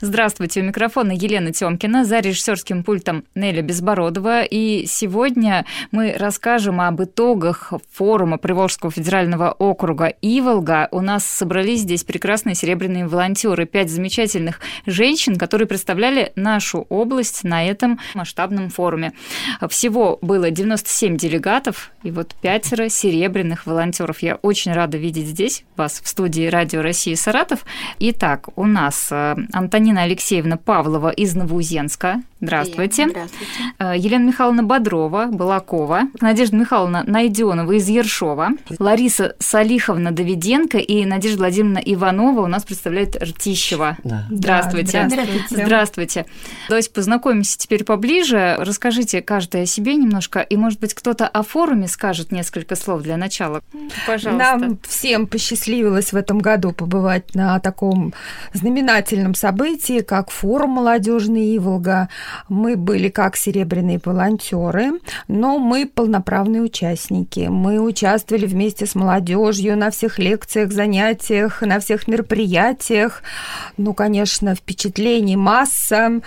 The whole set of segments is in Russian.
Здравствуйте, у микрофона Елена Тёмкина, за режиссерским пультом Неля Безбородова. И сегодня мы расскажем об итогах форума Приволжского федерального округа Иволга. У нас собрались здесь прекрасные серебряные волонтеры, пять замечательных женщин, которые представляли нашу область на этом масштабном форуме. Всего было 97 делегатов, и вот пятеро серебряных волонтеров. Я очень рада видеть здесь вас в студии Радио России Саратов. Итак, у нас э, Антонина Антонина Алексеевна Павлова из Новоузенска. Здравствуйте. Здравствуйте. Э, Елена Михайловна Бодрова, Балакова. Надежда Михайловна Найденова из Ершова. Лариса Салиховна Давиденко и Надежда Владимировна Иванова у нас представляет Ртищева. Да. Здравствуйте. Да, здравствуйте. Здравствуйте. Давайте познакомимся теперь поближе. Расскажите каждая о себе немножко, и, может быть, кто-то о форуме скажет несколько слов для начала. Пожалуйста. Нам всем посчастливилось в этом году побывать на таком знаменательном событии, как форум молодежный Иволга. Мы были как серебряные волонтеры, но мы полноправные участники. Мы участвовали вместе с молодежью на всех лекциях, занятиях, на всех мероприятиях. Ну, конечно, впечатлений масса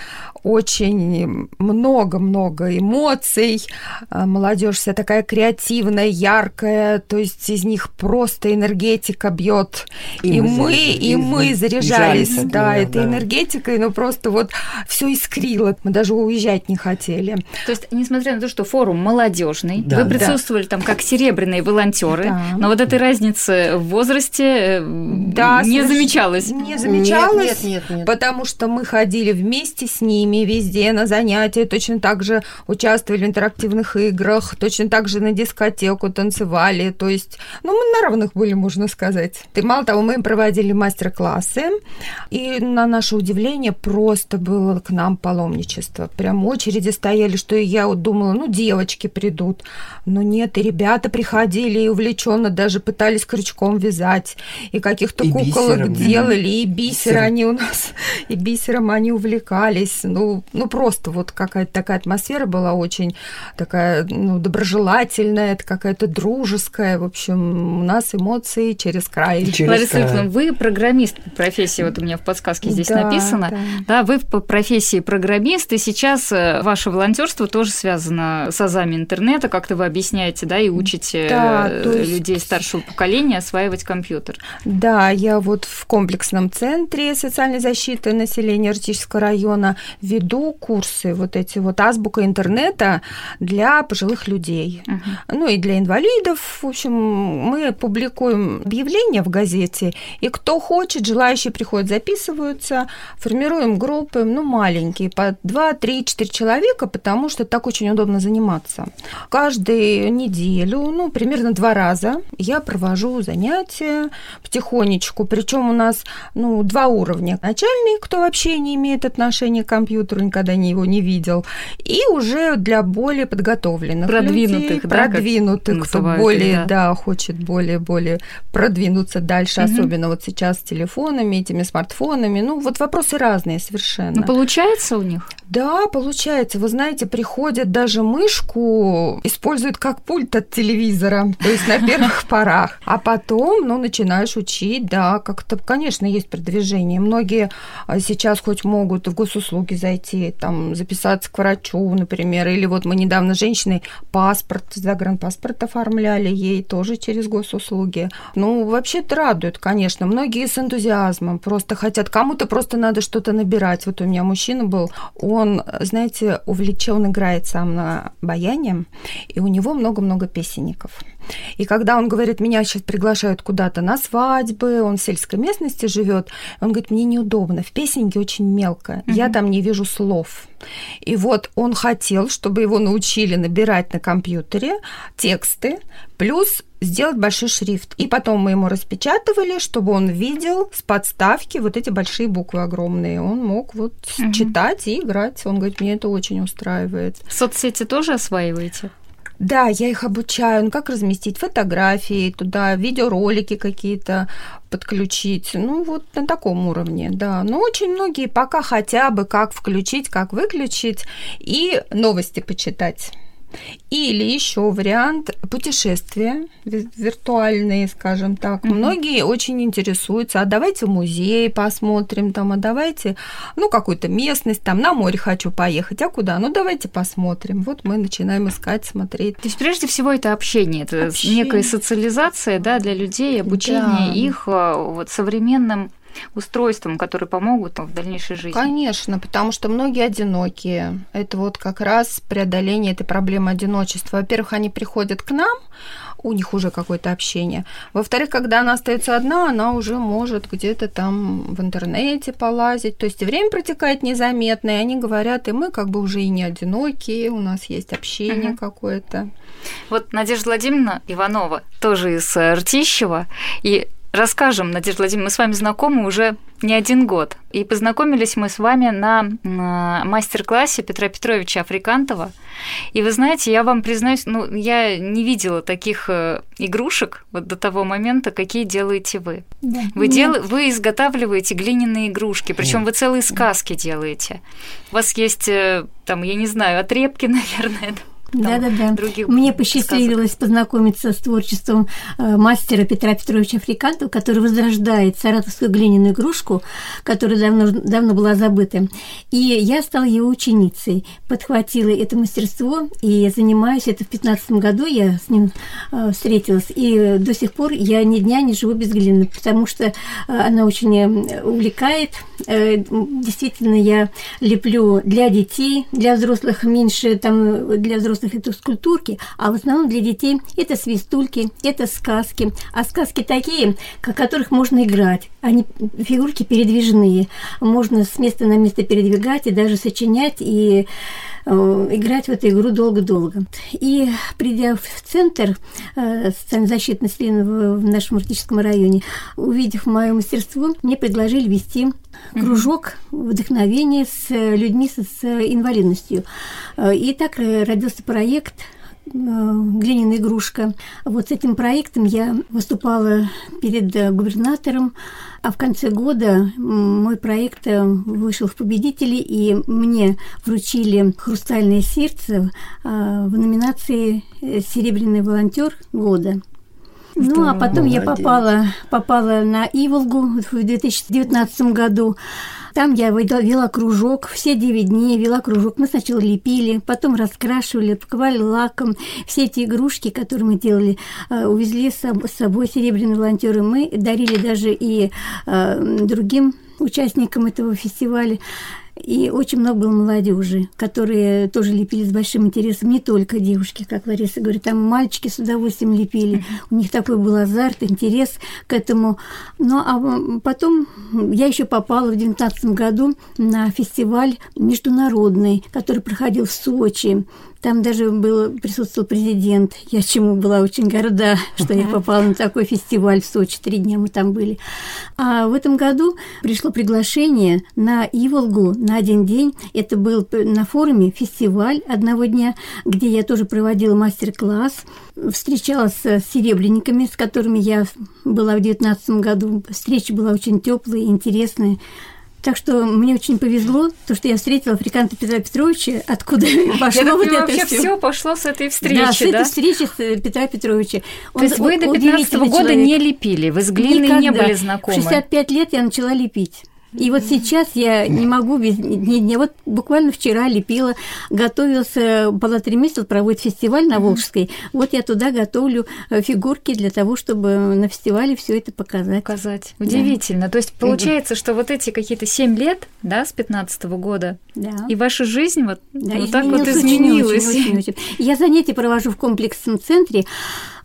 очень много-много эмоций. А, молодежь вся такая креативная, яркая, то есть из них просто энергетика бьет. И, и мы, и, и мы заряжались, да, нее, этой да. энергетикой, но просто вот все искрило. Мы даже уезжать не хотели. То есть, несмотря на то, что форум молодежный, да, вы присутствовали да. там как серебряные волонтеры, да. но вот этой разницы в возрасте э, да, не замечалось. Не замечалось, нет, нет, нет, нет. потому что мы ходили вместе с ними ними везде на занятия, точно так же участвовали в интерактивных играх, точно так же на дискотеку танцевали, то есть, ну, мы на равных были, можно сказать. И мало того, мы проводили мастер-классы, и на наше удивление просто было к нам паломничество. Прям очереди стояли, что я вот думала, ну, девочки придут. Но нет, и ребята приходили и увлеченно даже пытались крючком вязать, и каких-то куколок бисером. делали, и бисер они у нас, и бисером они увлекались. Ну, ну, ну просто вот какая-то такая атмосфера была очень такая ну, доброжелательная, какая-то дружеская. В общем, у нас эмоции через край. Через Лариса Ильфовна, вы программист по профессии, вот у меня в подсказке здесь да, написано. Да. да, вы по профессии программист, и сейчас э, ваше волонтерство тоже связано с азами интернета, как-то вы объясняете, да, и учите да, э, есть... людей старшего поколения осваивать компьютер. Да, я вот в комплексном центре социальной защиты населения Иртического района веду курсы, вот эти вот азбука интернета для пожилых людей, uh-huh. ну и для инвалидов. В общем, мы публикуем объявления в газете, и кто хочет, желающие приходят, записываются, формируем группы, ну, маленькие, по 2, 3, 4 человека, потому что так очень удобно заниматься. Каждую неделю, ну, примерно два раза я провожу занятия потихонечку, причем у нас, ну, два уровня. Начальный, кто вообще не имеет отношения к компьютеру, компьютеру, никогда не его не видел. И уже для более подготовленных продвинутых, людей, да, продвинутых, кто более, да. да, хочет более-более продвинуться дальше, угу. особенно вот сейчас с телефонами, этими смартфонами. Ну, вот вопросы разные совершенно. Ну, получается у них? Да, получается. Вы знаете, приходят даже мышку, используют как пульт от телевизора, то есть на первых порах. А потом, ну, начинаешь учить, да, как-то, конечно, есть продвижение. Многие а, сейчас хоть могут в госуслуги зайти, там, записаться к врачу, например, или вот мы недавно женщиной паспорт, загранпаспорт оформляли ей тоже через госуслуги. Ну, вообще-то радует, конечно. Многие с энтузиазмом просто хотят, кому-то просто надо что-то набирать. Вот у меня мужчина был, он, знаете, увлечен играет сам на баяне, и у него много-много песенников. И когда он говорит, меня сейчас приглашают куда-то на свадьбы, он в сельской местности живет, он говорит, мне неудобно, в песенке очень мелко, mm-hmm. я там не вижу слов. И вот он хотел, чтобы его научили набирать на компьютере тексты, плюс сделать большой шрифт. И потом мы ему распечатывали, чтобы он видел с подставки вот эти большие буквы огромные. Он мог вот угу. читать и играть. Он говорит, мне это очень устраивает. Соцсети тоже осваиваете? Да, я их обучаю, ну, как разместить фотографии туда, видеоролики какие-то подключить. Ну, вот на таком уровне, да. Но очень многие пока хотя бы как включить, как выключить и новости почитать. Или еще вариант путешествия виртуальные, скажем так. Mm-hmm. Многие очень интересуются, а давайте в музей посмотрим там, а давайте, ну, какую-то местность, там, на море хочу поехать, а куда? Ну, давайте посмотрим. Вот мы начинаем искать, смотреть. То есть, прежде всего, это общение, это общение. некая социализация, да, для людей, обучение да. их а, вот современным устройствам, которые помогут в дальнейшей жизни? Конечно, потому что многие одинокие. Это вот как раз преодоление этой проблемы одиночества. Во-первых, они приходят к нам, у них уже какое-то общение. Во-вторых, когда она остается одна, она уже может где-то там в интернете полазить. То есть время протекает незаметно, и они говорят, и мы как бы уже и не одинокие, у нас есть общение угу. какое-то. Вот Надежда Владимировна Иванова, тоже из Ртищева, и Расскажем, Надежда Владимировна, мы с вами знакомы уже не один год. И познакомились мы с вами на мастер-классе Петра Петровича Африкантова. И вы знаете, я вам признаюсь, ну, я не видела таких э, игрушек вот до того момента, какие делаете вы. Да. Вы, дел... вы изготавливаете глиняные игрушки, причем вы целые сказки делаете. У вас есть, э, там, я не знаю, отрепки, наверное, да-да-да. Мне посчастливилось сказок. познакомиться с творчеством э, мастера Петра Петровича Африкантова, который возрождает саратовскую глиняную игрушку, которая давно, давно была забыта. И я стала его ученицей, подхватила это мастерство и занимаюсь это в 15 году, я с ним э, встретилась. И до сих пор я ни дня не живу без глины, потому что э, она очень увлекает. Действительно, я леплю для детей, для взрослых меньше, там, для взрослых взрослых это скульптурки, а в основном для детей это свистульки, это сказки. А сказки такие, о которых можно играть. Они фигурки передвижные. Можно с места на место передвигать и даже сочинять и играть в эту игру долго-долго. И придя в центр э, социальной защиты населения в нашем арктическом районе, увидев мое мастерство, мне предложили вести кружок вдохновения с людьми с инвалидностью. Э, и так родился проект глиняная игрушка. Вот с этим проектом я выступала перед губернатором, а в конце года мой проект вышел в победители, и мне вручили «Хрустальное сердце» в номинации «Серебряный волонтер года». Ну, а потом Молодец. я попала, попала на Иволгу в 2019 году. Там я вела кружок, все 9 дней вела кружок. Мы сначала лепили, потом раскрашивали, покрывали лаком. Все эти игрушки, которые мы делали, э, увезли с собой серебряные волонтеры. Мы дарили даже и э, другим участникам этого фестиваля. И очень много было молодежи, которые тоже лепили с большим интересом. Не только девушки, как Лариса говорит, там мальчики с удовольствием лепили. У них такой был азарт, интерес к этому. Ну, а потом я еще попала в 2019 году на фестиваль международный, который проходил в Сочи. Там даже был, присутствовал президент, я чему была очень горда, что я попала на такой фестиваль в Сочи, три дня мы там были. А в этом году пришло приглашение на Иволгу на один день. Это был на форуме фестиваль одного дня, где я тоже проводила мастер-класс, встречалась с серебряниками, с которыми я была в 2019 году. Встреча была очень теплая, интересная. Так что мне очень повезло, то, что я встретила африканца Петра Петровича, откуда пошло я вот это вообще все пошло с этой встречи, да? с этой встречи с э, Петра Петровича. Он, то есть вы до 15 года человек. не лепили, вы с глиной Никогда. не были знакомы? В 65 лет я начала лепить. И вот сейчас я не могу без ни дня. Вот буквально вчера лепила, готовился, было три месяца проводит фестиваль на Волжской. Вот я туда готовлю э, фигурки для того, чтобы на фестивале все это показать. Показать. Удивительно. Да. То есть получается, что вот эти какие-то семь лет, да, с 15 -го года, да. и ваша жизнь вот, да, вот так вот изменилась. Очень, очень, очень. Я занятия провожу в комплексном центре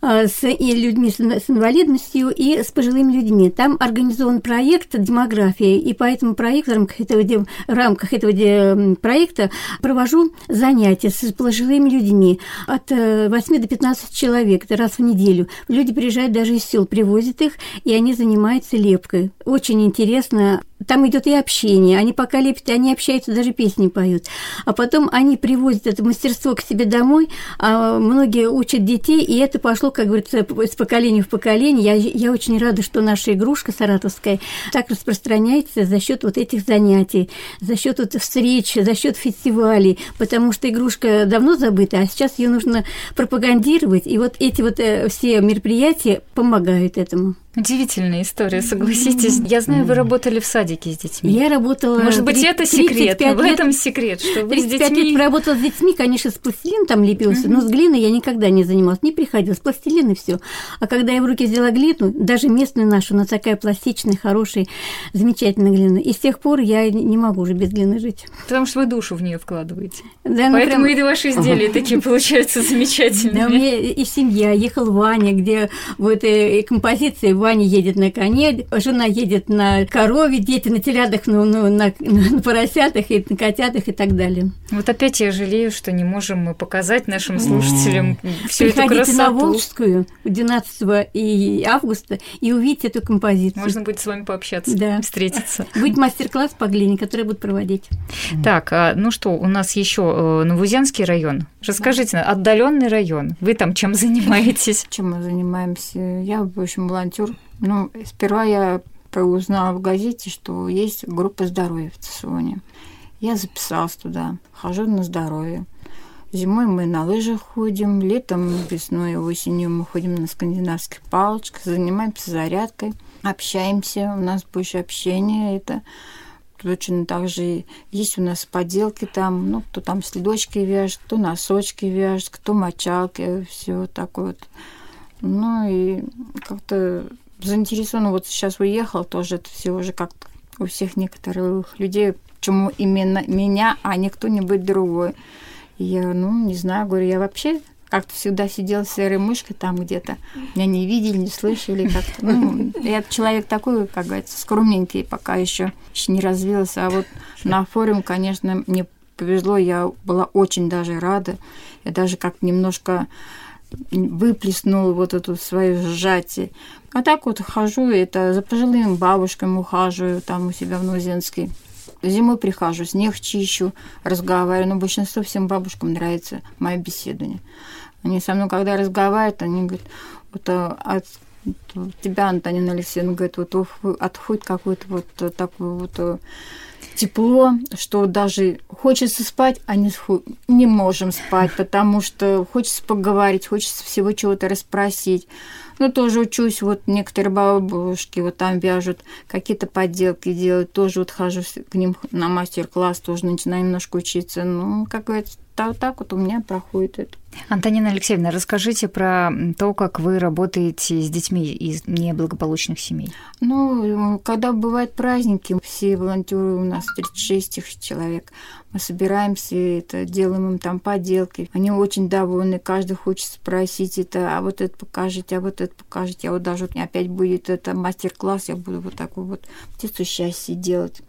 с и людьми с инвалидностью и с пожилыми людьми. Там организован проект демографии, и по этому проекту, в рамках этого, в рамках этого проекта провожу занятия с пожилыми людьми от 8 э, до 15 человек, это раз в неделю. Люди приезжают даже из сел, привозят их, и они занимаются лепкой. Очень интересно там идет и общение. Они пока лепят, они общаются, даже песни поют. А потом они привозят это мастерство к себе домой, а многие учат детей, и это пошло, как говорится, из поколения в поколение. Я, я очень рада, что наша игрушка саратовская так распространяется за счет вот этих занятий, за счет вот встреч, за счет фестивалей, потому что игрушка давно забыта, а сейчас ее нужно пропагандировать, и вот эти вот э, все мероприятия помогают этому. Удивительная история, согласитесь. Я знаю, вы работали в садике с детьми. Я работала... Может быть, это секрет, в этом секрет, что вы с детьми... лет работала с детьми, конечно, с пластилин там лепился, но с глиной я никогда не занималась, не приходилось, пластилин и все. А когда я в руки взяла глину, даже местную нашу, она такая пластичная, хорошая, замечательная глина, и с тех пор я не могу уже без глины жить. Потому что вы душу в нее вкладываете. Да, ну, Поэтому прям... и ваши изделия такие получаются замечательные. Да, у меня и семья, ехал Ваня, где в этой композиции Ваня едет на коне, жена едет на корове, дети на телядах, ну, ну, на, на поросятах и на котятах и так далее. Вот опять я жалею, что не можем мы показать нашим слушателям всю эту красоту. на Волжскую 12 августа и увидеть эту композицию. Можно будет с вами пообщаться, да. встретиться. Будет мастер-класс по глине, который будут проводить. Так, а, ну что, у нас еще э, Новузянский район. Расскажите, отдаленный район. Вы там чем занимаетесь? Чем мы занимаемся? Я, в общем, волонтер ну, сперва я узнала в газете, что есть группа здоровья в Цесоне. Я записалась туда, хожу на здоровье. Зимой мы на лыжах ходим, летом, весной и осенью мы ходим на скандинавских палочках, занимаемся зарядкой, общаемся, у нас больше общения, это точно так же есть у нас поделки там, ну, кто там следочки вяжет, кто носочки вяжет, кто мочалки, все такое вот. Ну и как-то заинтересована, вот сейчас уехал, тоже это все уже как у всех некоторых людей, почему именно меня, а не кто-нибудь другой. И я, ну, не знаю, говорю, я вообще как-то всегда сидела серой мышкой там где-то. Меня не видели, не слышали. Как-то. Ну, я человек такой, как говорится, скромненький, пока еще не развился. А вот на форуме, конечно, мне повезло, я была очень даже рада. Я даже как немножко выплеснула вот эту свою сжатие. А так вот хожу, это за пожилыми бабушками ухаживаю там у себя в Нузенске. Зимой прихожу, снег чищу, разговариваю. Но большинство всем бабушкам нравится мое беседование. Они со мной, когда разговаривают, они говорят, вот а, от тебя, Антонина Алексеевна, говорит, вот отходит какой-то вот такой вот тепло, что даже хочется спать, а не, не можем спать, потому что хочется поговорить, хочется всего чего-то расспросить. Ну, тоже учусь, вот некоторые бабушки вот там вяжут, какие-то подделки делают, тоже вот хожу к ним на мастер-класс, тоже начинаю немножко учиться. Ну, как говорится, так, так вот у меня проходит это. Антонина Алексеевна, расскажите про то, как вы работаете с детьми из неблагополучных семей. Ну, когда бывают праздники, все волонтеры у нас 36 их человек, мы собираемся, это, делаем им там поделки. Они очень довольны, каждый хочет спросить это, а вот это покажите, а вот это покажите. А вот даже вот опять будет это мастер-класс, я буду вот такой вот птицу счастья делать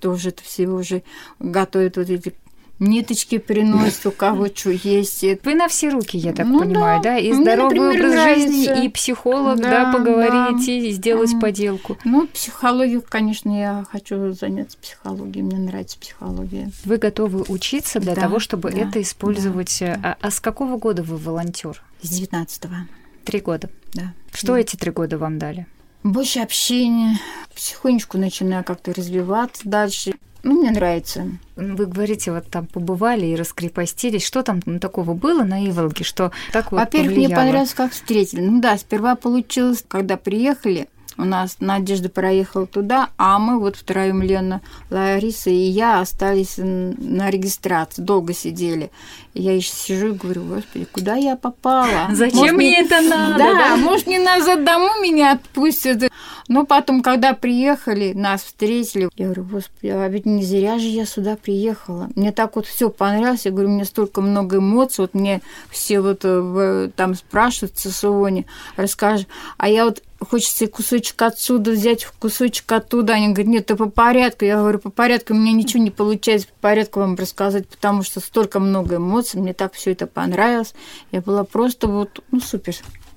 тоже это все уже готовят вот эти ниточки приносят, у кого что есть. Вы на все руки, я так ну, понимаю, да? да? И здоровый Мне, например, образ жизни, и психолог, да, да поговорить, да. и сделать mm. поделку. Ну, психологию, конечно, я хочу заняться психологией, мне нравится психология. Вы готовы учиться для да, того, чтобы да, это использовать? Да, а, а с какого года вы волонтер? С 19-го. Три года? Да. Что да. эти три года вам дали? Больше общения, потихонечку начинаю как-то развиваться дальше. Ну, мне нравится. Вы говорите, вот там побывали и раскрепостились. Что там такого было на Иволге, что так вот Во-первых, мне понравилось, как встретили. Ну да, сперва получилось, когда приехали, у нас Надежда проехала туда, а мы вот втроем, Лена, Лариса и я остались на регистрации, долго сидели. я еще сижу и говорю, господи, куда я попала? Зачем может, мне не... это надо? Да, да, может, не назад домой меня отпустят. Но потом, когда приехали, нас встретили, я говорю, господи, а ведь не зря же я сюда приехала. Мне так вот все понравилось, я говорю, мне столько много эмоций, вот мне все вот э, там спрашивают в Сосуоне, расскажи. А я вот хочется кусочек отсюда взять, кусочек оттуда. Они говорят, нет, ты по порядку. Я говорю, по порядку, у меня ничего не получается по порядку вам рассказать, потому что столько много эмоций, мне так все это понравилось. Я была просто вот, ну, супер.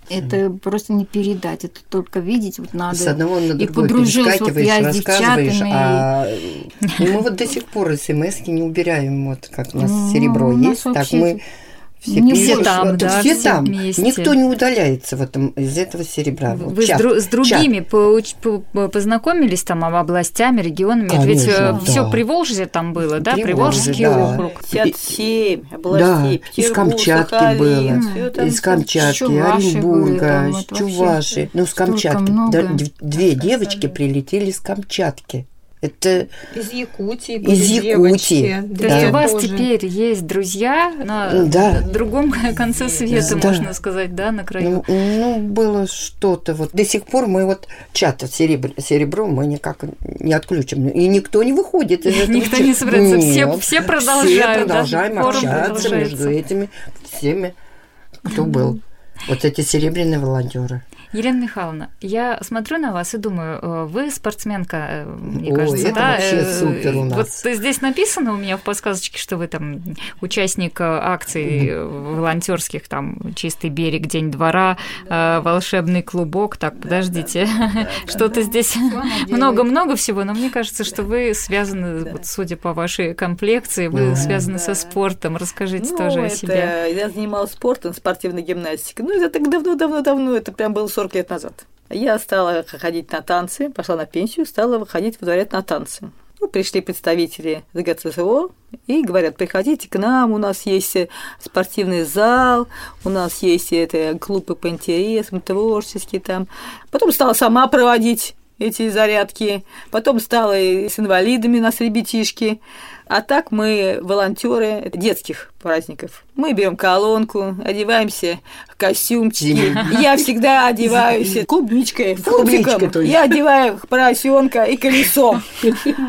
Это просто не передать, это только видеть вот надо. С одного на другой перескакиваешь, рассказываешь, а мы вот до сих пор смс не убираем, вот как у нас ну, серебро есть, так мы все, не все там, да, все, все там. Вместе. Никто не удаляется в этом, из этого серебра. Вы чат, с, дру, с другими по, по, познакомились там областями, регионами? Конечно, Ведь э, да. все Приволжье там было, да? Приволжский да. округ. 57 областей. Да, из Камчатки Сахалин, было, из Камчатки, Оренбурга, Чуваши. Ну, с Камчатки. Две девочки прилетели с Камчатки. Это из Якутии. Из Якутии. Да. То есть у вас тоже. теперь есть друзья на да. другом конце света, да. можно сказать, да, на краю. Ну, ну, было что-то вот. До сих пор мы вот чат серебр, серебро мы никак не отключим. И никто не выходит из этого Никто не собирается. Все, все продолжают. Все продолжаем да? общаться между этими всеми, кто был. Вот эти серебряные волонтеры. Елена Михайловна, я смотрю на вас и думаю, э, вы спортсменка, э, мне Ой, кажется, это да? Вообще э, супер у нас. Вот здесь написано у меня в подсказочке, что вы там участник акций волонтерских, там чистый берег, день двора, волшебный клубок. Так, подождите, что-то здесь много-много всего, но мне кажется, что вы связаны, вот, судя по вашей комплекции, вы связаны со спортом. Расскажите ну, тоже о себе. Я занималась спортом, спортивной гимнастикой. Ну, это так давно-давно-давно, это прям был 40 лет назад. Я стала ходить на танцы, пошла на пенсию, стала выходить во дворец на танцы. Ну, пришли представители ДГЦСО и говорят, приходите к нам, у нас есть спортивный зал, у нас есть это, клубы по интересам, творческие там. Потом стала сама проводить эти зарядки, потом стала и с инвалидами нас ребятишки. А так мы волонтеры детских праздников. Мы берем колонку, одеваемся в костюмчики. Я всегда одеваюсь клубничкой, фунтиком. Я одеваю поросенка и колесо.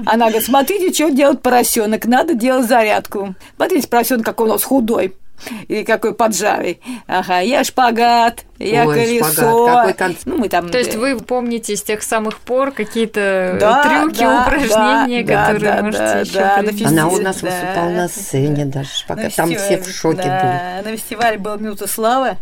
Она говорит, смотрите, что делает поросенок, надо делать зарядку. Смотрите, поросенок какой у нас худой. Или какой поджарый. Ага, я шпагат, я Ой, колесо. Шпагат. Какой ну, мы там... То есть вы помните с тех самых пор какие-то да, трюки, да, упражнения, да, которые да, можете да, еще да, на Она у нас да. выступала на сцене даже шпагат. Там все в шоке да. были. На фестивале была минута славы.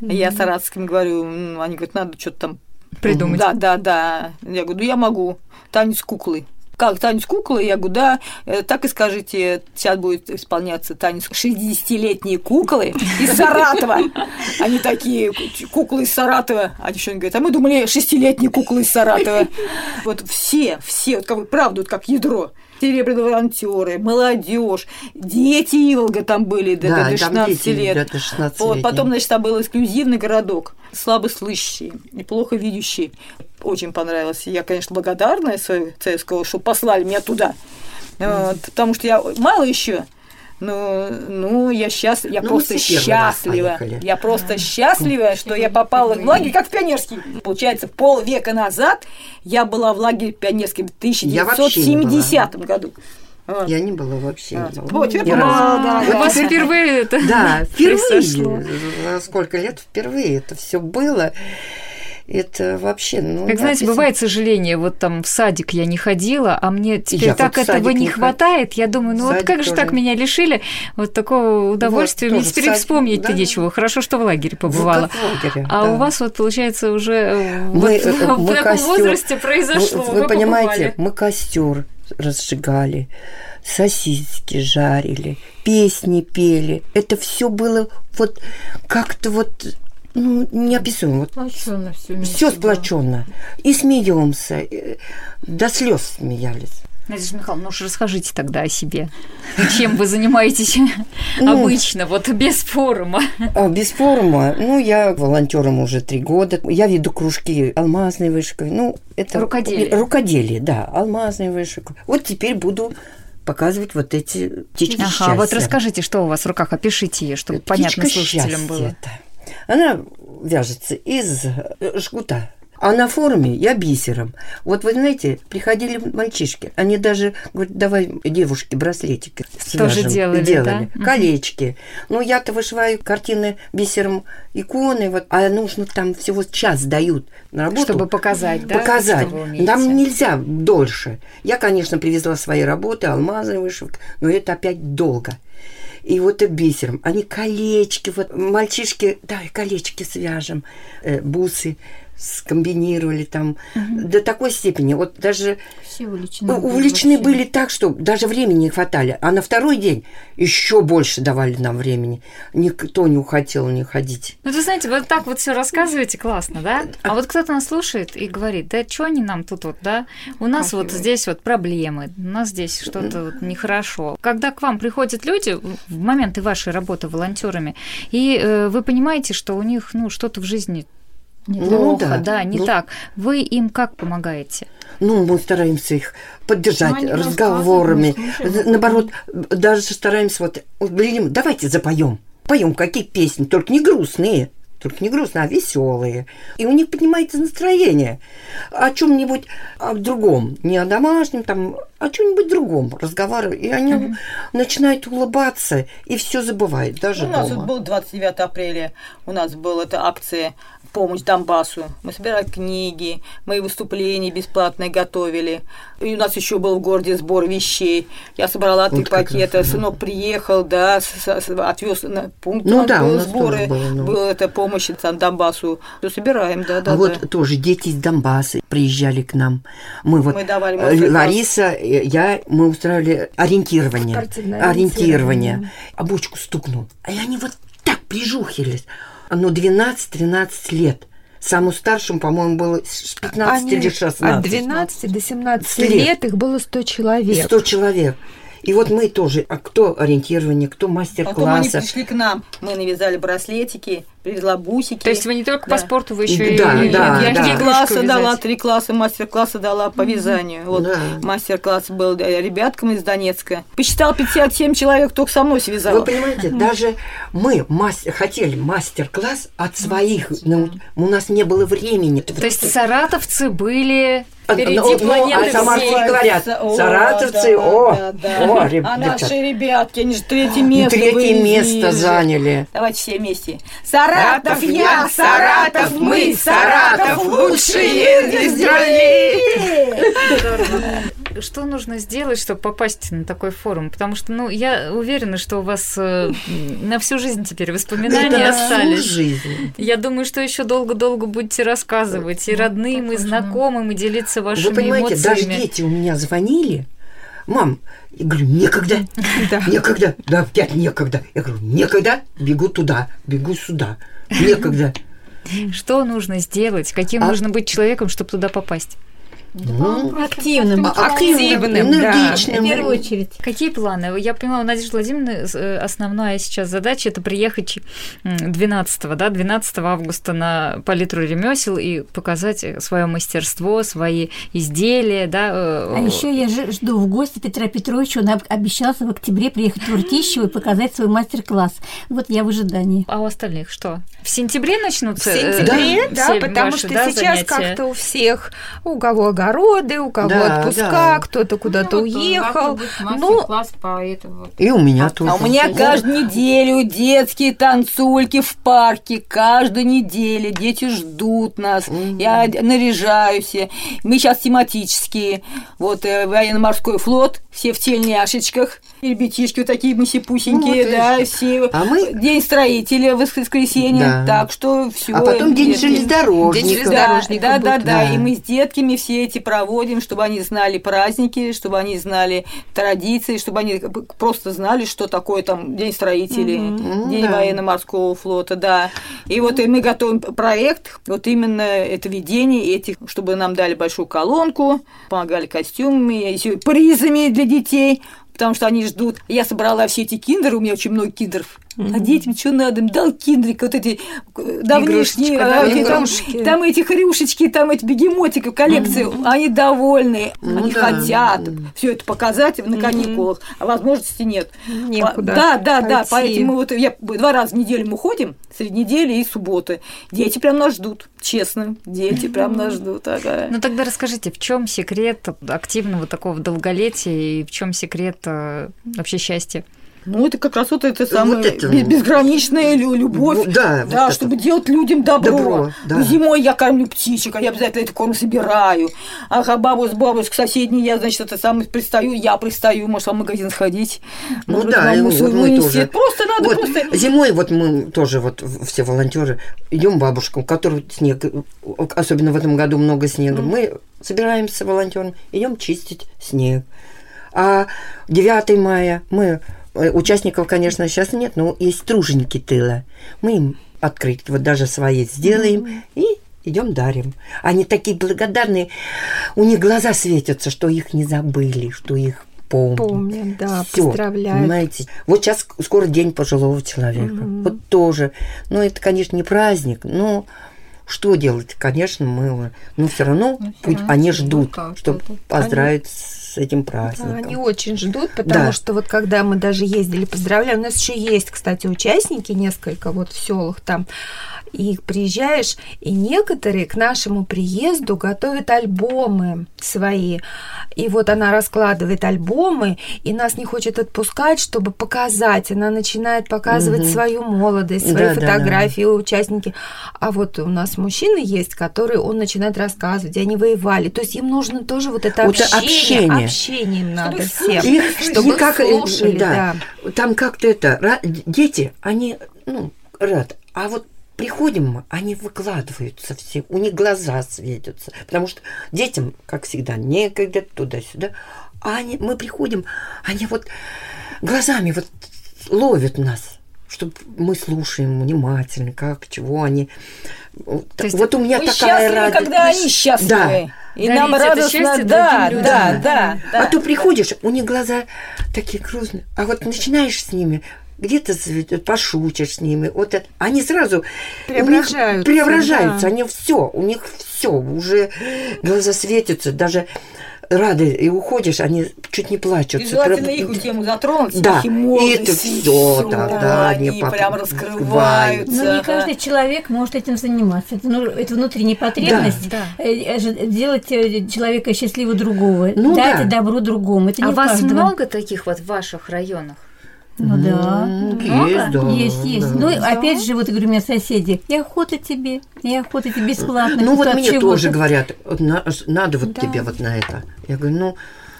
Mm-hmm. Я саратовским говорю, они говорят, надо что-то там придумать. Да, да, да. Я говорю, ну я могу. Танец куклы как танец куклы, я говорю, да, э, так и скажите, сейчас будет исполняться танец 60-летние куклы из Саратова. Они такие, куклы из Саратова. А еще они говорят, а мы думали, шестилетние куклы из Саратова. Вот все, все, вот как, правда, вот как ядро серебряные волонтеры, молодежь, дети Иволга там были до, да, до 16 дети, лет. До 16 вот, потом, значит, там был эксклюзивный городок, слабослышащий и плохо видящий. Очень понравилось. Я, конечно, благодарна своей ЦСКО, что послали меня туда. Вот, потому что я мало еще ну, ну, я счастлива, я ну, просто счастлива. Я просто счастлива, что я попала в лагерь, как в пионерский. Получается, полвека назад я была в лагере пионерском в 1970 году. Вот. Я не была вообще. А, вот, теперь была, да, да. У вас впервые это Да, впервые. Сколько лет впервые это все было это вообще, ну... Как, знаете, бывает сожаление, вот там в садик я не ходила, а мне теперь я так вот этого не хватает, я думаю, ну вот как же так меня лишили вот такого удовольствия, вот, мне теперь вспомнить-то да? нечего, хорошо, что в лагере побывала. В лагере, а да. у вас вот, получается, уже э, мы, вот, мы в таком возрасте произошло. Вы, вы понимаете, мы костер разжигали, сосиски жарили, песни пели. Это все было вот как-то вот ну, неописуемо. Вот сплоченно все. Все сплоченно. И смеемся, до слез смеялись. Надежда Михайловна, ну уж расскажите тогда о себе. Чем вы занимаетесь ну, обычно, вот без форума? А, без форума? Ну, я волонтером уже три года. Я веду кружки алмазной вышивкой. Ну, это... Рукоделие. Рукоделие, да, алмазной вышивкой. Вот теперь буду показывать вот эти птички ага, счастья. вот расскажите, что у вас в руках, опишите ее, чтобы Птичка понятно слушателям было. Это. Она вяжется из э, жгута. А на форуме я бисером. Вот вы знаете, приходили мальчишки, они даже говорят, давай девушки браслетики свяжем. Тоже делали, делали. Да? Колечки. Ну, я-то вышиваю картины бисером иконы, вот, а нужно там всего час дают на работу. Чтобы показать, да? Показать. Нам нельзя дольше. Я, конечно, привезла свои работы, алмазы вышивки, но это опять долго. И вот и бисером. Они колечки, вот мальчишки, давай колечки свяжем, э, бусы скомбинировали там угу. до такой степени. Вот даже все увлечены, увлечены были так, что даже времени не хватали. А на второй день еще больше давали нам времени. Никто не хотел не ходить. Ну, вы знаете, вот так вот все рассказываете, классно, да? А вот кто-то нас слушает и говорит, да что они нам тут вот, да? У нас вот здесь вот проблемы, у нас здесь что-то вот нехорошо. Когда к вам приходят люди в моменты вашей работы волонтерами, и э, вы понимаете, что у них, ну, что-то в жизни Неплохо, ну, да, да, не ну, так. Вы им как помогаете? Ну, мы стараемся их поддержать ну, разговорами. Наоборот, даже стараемся вот, блин, давайте запоем. Поем какие песни, только не грустные. Только не грустные, а веселые. И у них поднимается настроение. О чем-нибудь о другом. Не о домашнем, там, о чем-нибудь другом разговаривают. И они mm-hmm. начинают улыбаться и все забывают, даже У нас дома. вот был 29 апреля, у нас была эта акция помощь Донбассу. Мы собирали книги, мы выступления бесплатные готовили. И у нас еще был в городе сбор вещей. Я собрала три вот пакета, раз, сынок да. приехал, да, отвез на пункт. Ну да, у нас сборы, было, ну. была эта помощь там, Донбассу. Все собираем, да, да. А да. вот тоже дети из Донбасса приезжали к нам. Мы вот, мы давали э, Лариса, э, я, мы устраивали ориентирование. Ориентирование. ориентирование. А бочку стукнул. А они вот так прижухились ну, 12-13 лет. Самому старшему, по-моему, было с 15 Они или 16. От 12 до 17 лет. лет их было 100 человек. 100 человек. И вот мы тоже, а кто ориентирование, кто мастер-класса. Потом они пришли к нам, мы навязали браслетики, привезла бусики. То есть вы не только да. по спорту, вы еще да, и да, я да. три класса дала, три класса мастер-класса дала по вязанию. Вот да. мастер-класс был ребяткам из Донецка. Посчитал 57 человек, только со мной связала. Вы понимаете, даже мы мастер, хотели мастер-класс от своих, но у нас не было времени. То есть саратовцы были Впереди ну, планеты а самарские говорят, о, саратовцы, да, о, да, да. о, ребята. А наши ребятки, они же третье место Третье место заняли. Давайте все вместе. Саратов я, Саратов мы, Саратов лучшие из Что нужно сделать, чтобы попасть на такой форум? Потому что, ну, я уверена, что у вас э, на всю жизнь теперь воспоминания Это остались. Всю жизнь. Я думаю, что еще долго-долго будете рассказывать и родным, и знакомым, и делиться вашими Вы понимаете, эмоциями. даже дети у меня звонили, мам, я говорю, некогда, да. некогда, да, опять некогда. Я говорю, некогда, бегу туда, бегу сюда, некогда. Что нужно сделать? Каким а... нужно быть человеком, чтобы туда попасть? Ну, активным, активным, энергичным. Да, в первую очередь. Какие планы? Я понимаю, у Надежды Владимировны э, основная сейчас задача – это приехать 12, да, 12 августа на палитру ремесел и показать свое мастерство, свои изделия. Да. Э, а еще я жду в гости Петра Петровича. Он обещался в октябре приехать в Уртищево и показать свой мастер-класс. Вот я в ожидании. А у остальных что? В сентябре начнутся? В сентябре, да, да потому ваши, что да, сейчас как-то у всех, у кого огороды, у кого да, отпуска, да. кто-то куда-то ну, уехал. Ну, класс по этому. И у меня тоже. А у меня каждую неделю детские танцульки в парке, каждую неделю дети ждут нас. Mm-hmm. Я наряжаюсь. Мы сейчас тематические. Вот э, военно-морской флот, все в тельняшечках. И ребятишки вот такие мы сипусенькие, вот да, все. А мы... День строителя в воскресенье. Да. Так что все. А потом день железнодорожника. День железнодорожника. Да, да, да, да. И мы с детками все эти проводим, чтобы они знали праздники, чтобы они знали традиции, чтобы они просто знали, что такое там День строителей, mm-hmm. День да. военно-морского флота, да. И вот и мы готовим проект, вот именно это ведение этих, чтобы нам дали большую колонку, помогали костюмами, призами для детей, потому что они ждут. Я собрала все эти киндеры, у меня очень много киндеров Mm-hmm. А детям что надо? Дал киндрик, вот эти э, давнишние, да, эти, там, там эти хрюшечки, там эти бегемотики коллекции, mm-hmm. они довольны, ну, они да. хотят все это показать на каникулах, mm-hmm. а возможности нет. Некуда да, да, пойти. да, поэтому вот я два раза в неделю мы ходим, среди недели и субботы. Дети прям нас ждут, честно, дети прям нас ждут. Ага. Ну тогда расскажите, в чем секрет активного такого долголетия и в чем секрет э, вообще счастья? Ну, это как раз вот это самое вот это... безграничная любовь. Ну, да, да вот чтобы это. делать людям добро. добро да. Зимой я кормлю птичек, а я обязательно этот корм собираю. Ага, бабу с бабушкой соседней я, значит, это самое пристаю, я пристаю, может, в магазин сходить. Ну может, да, и вот мы тоже. Просто надо вот, просто... Зимой вот мы тоже вот все волонтеры идем бабушкам, у которых снег, особенно в этом году много снега, mm. мы собираемся волонтером, идем чистить снег. А 9 мая мы участников, конечно, сейчас нет, но есть труженики тыла. Мы им открыть, вот даже свои сделаем и идем дарим. Они такие благодарные, у них глаза светятся, что их не забыли, что их помнят. Помнят, да, Всё, поздравляют. Понимаете? Вот сейчас скоро день пожилого человека. Mm-hmm. Вот тоже. Ну, это, конечно, не праздник, но что делать? Конечно, мы, но все равно ну, путь, они ждут, ну, чтобы поздравить они... с этим праздником. Да, они очень ждут, потому да. что вот когда мы даже ездили, поздравляли, у нас еще есть, кстати, участники несколько вот в селах там, и приезжаешь, и некоторые к нашему приезду готовят альбомы свои. И вот она раскладывает альбомы, и нас не хочет отпускать, чтобы показать. Она начинает показывать угу. свою молодость, свои да, фотографии, да, да. участники. А вот у нас мужчины есть, которые он начинает рассказывать, где они воевали. То есть им нужно тоже вот это. Общение, общение им надо всем. Их, чтобы никак, э, слушали, да. да. Там как-то это, дети, они, ну, рад. А вот Приходим мы, они выкладываются все, у них глаза светятся, потому что детям, как всегда, некогда туда-сюда. А они, мы приходим, они вот глазами вот ловят нас, чтобы мы слушаем внимательно, как, чего они. То есть вот у меня такая радость. когда они счастливы. Да. И нам радостно, да, да, да, да. А то приходишь, у них глаза такие грустные, а вот начинаешь с ними где-то пошутишь с ними. Вот это. Они сразу преображаются. преображаются. Да. Они все, у них все, уже глаза светятся, даже рады и уходишь, они чуть не плачут. И желательно их тему затронуть, да. и это все, да, да, они, они прям раскрываются. Но ну, не каждый человек может этим заниматься. Это, ну, это внутренняя потребность да. Э, э, делать э, человека счастливого другого, ну, дать да. добро другому. Это а не вас каждого. много таких вот в ваших районах? Ну да. Есть, да, есть, есть. Да. Ну, опять же, вот говорю, у меня соседи, и охота тебе, и охота тебе бесплатно. Ну, вот мне тоже говорят, надо вот тебе вот на это. Я говорю, ну,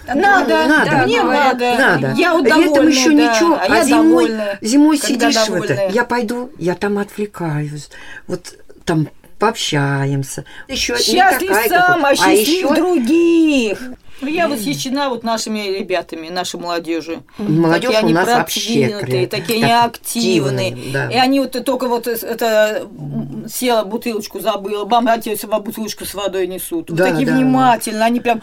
надо, надо, да, мне надо. надо. Я удовольна, Летом еще да, ничего, а, а я зимой, довольна, зимой сидишь в это. Я пойду, я там отвлекаюсь. Вот там пообщаемся. Еще Счастлив сам, а а еще... других. Ну, я восхищена вот нашими ребятами, нашей молодежью. Молодежь такие у они нас вообще такие они активные. Да. И они вот только вот это села бутылочку забыла, бам, отец бутылочку с водой несут. Да, такие да, внимательные, да. они прям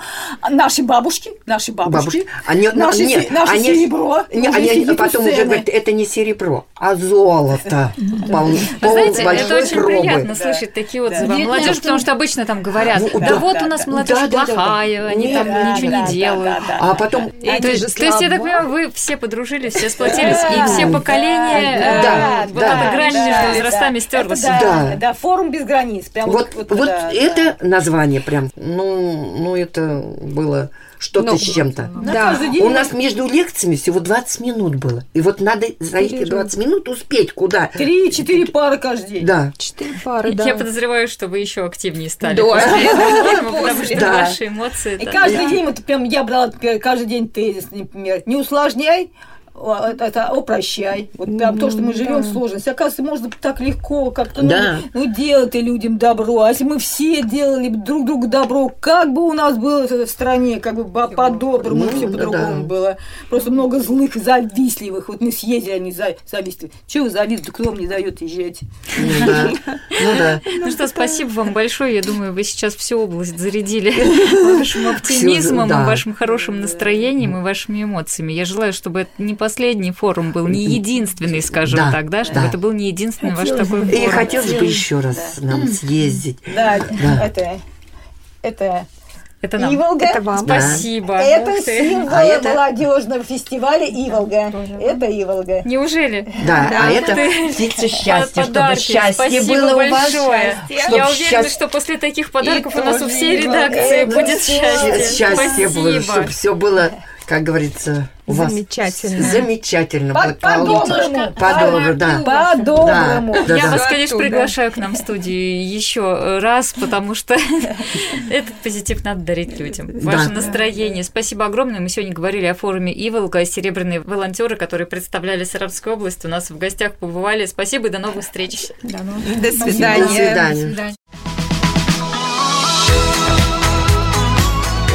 наши бабушки, наши бабушки, бабушки. Они, наши, нет, наше они, серебро. Не, они потом уже говорят, это не серебро, а золото. Пол, Вы знаете, это очень приятно слышать такие отзывы. Молодежь, потому что обычно там говорят, да вот у нас молодежь плохая, они там ничего да, не делают. Да, да, а потом... То, есть, то есть, я так понимаю, вы все подружились, все сплотились, и все поколения, да, э, вот эта грань между возрастами стерлась. Да, да, форум без границ. Вот, вот это название прям, ну, ну это было что-то ну, с чем-то. Да. У нас между лекциями всего 20 минут было. И вот надо за эти 20 минут успеть куда. Три-четыре пары каждый день. Да. Четыре пары, да. Я подозреваю, что вы еще активнее стали. Да. Потому что ваши эмоции. И каждый день, вот прям я брала каждый день тезис, например, не усложняй, это упрощай. Вот прям то, что мы живем да. в сложности. Оказывается, можно так легко как-то ну, да. ну, делать людям добро. А если мы все делали друг другу добро, как бы у нас было в стране, как бы по-доброму, ну, все по-другому да. было. Просто много злых, завистливых. Вот мы съездили, они завистливы. Чего вы завистливы? Кто вам не дает езжать? Ну. Ну, ну что, спасибо вам большое. Я думаю, вы сейчас всю область зарядили вашим оптимизмом, вашим хорошим настроением и вашими эмоциями. Я желаю, чтобы это не последний форум был, не единственный, скажем да, так, да, чтобы да. это был не единственный ваш такой форум. И хотелось бы еще раз да. нам съездить. Да, да. это это это нам. Иволга. Это вам. Спасибо. Это символ а это... молодежного фестиваля Иволга. Тоже. Это Иволга. Неужели? Да, да. а это птица счастья, чтобы счастье Спасибо было большое. у вас. Я уверена, что после таких подарков у нас у всей редакции будет счастье. Счастье было, чтобы все было как говорится, у вас Замечательно. замечательно По- по-доброму. По-доброму, да. По-доброму. Да, да, Я да. вас, конечно, приглашаю к нам в студию еще раз, потому что этот позитив надо дарить людям. Ваше Да. настроение. Спасибо огромное. Мы сегодня говорили о форуме Иволга, серебряные волонтеры, которые представляли Саратовскую область, у нас в гостях побывали. Спасибо и до новых встреч. До До свидания. свидания.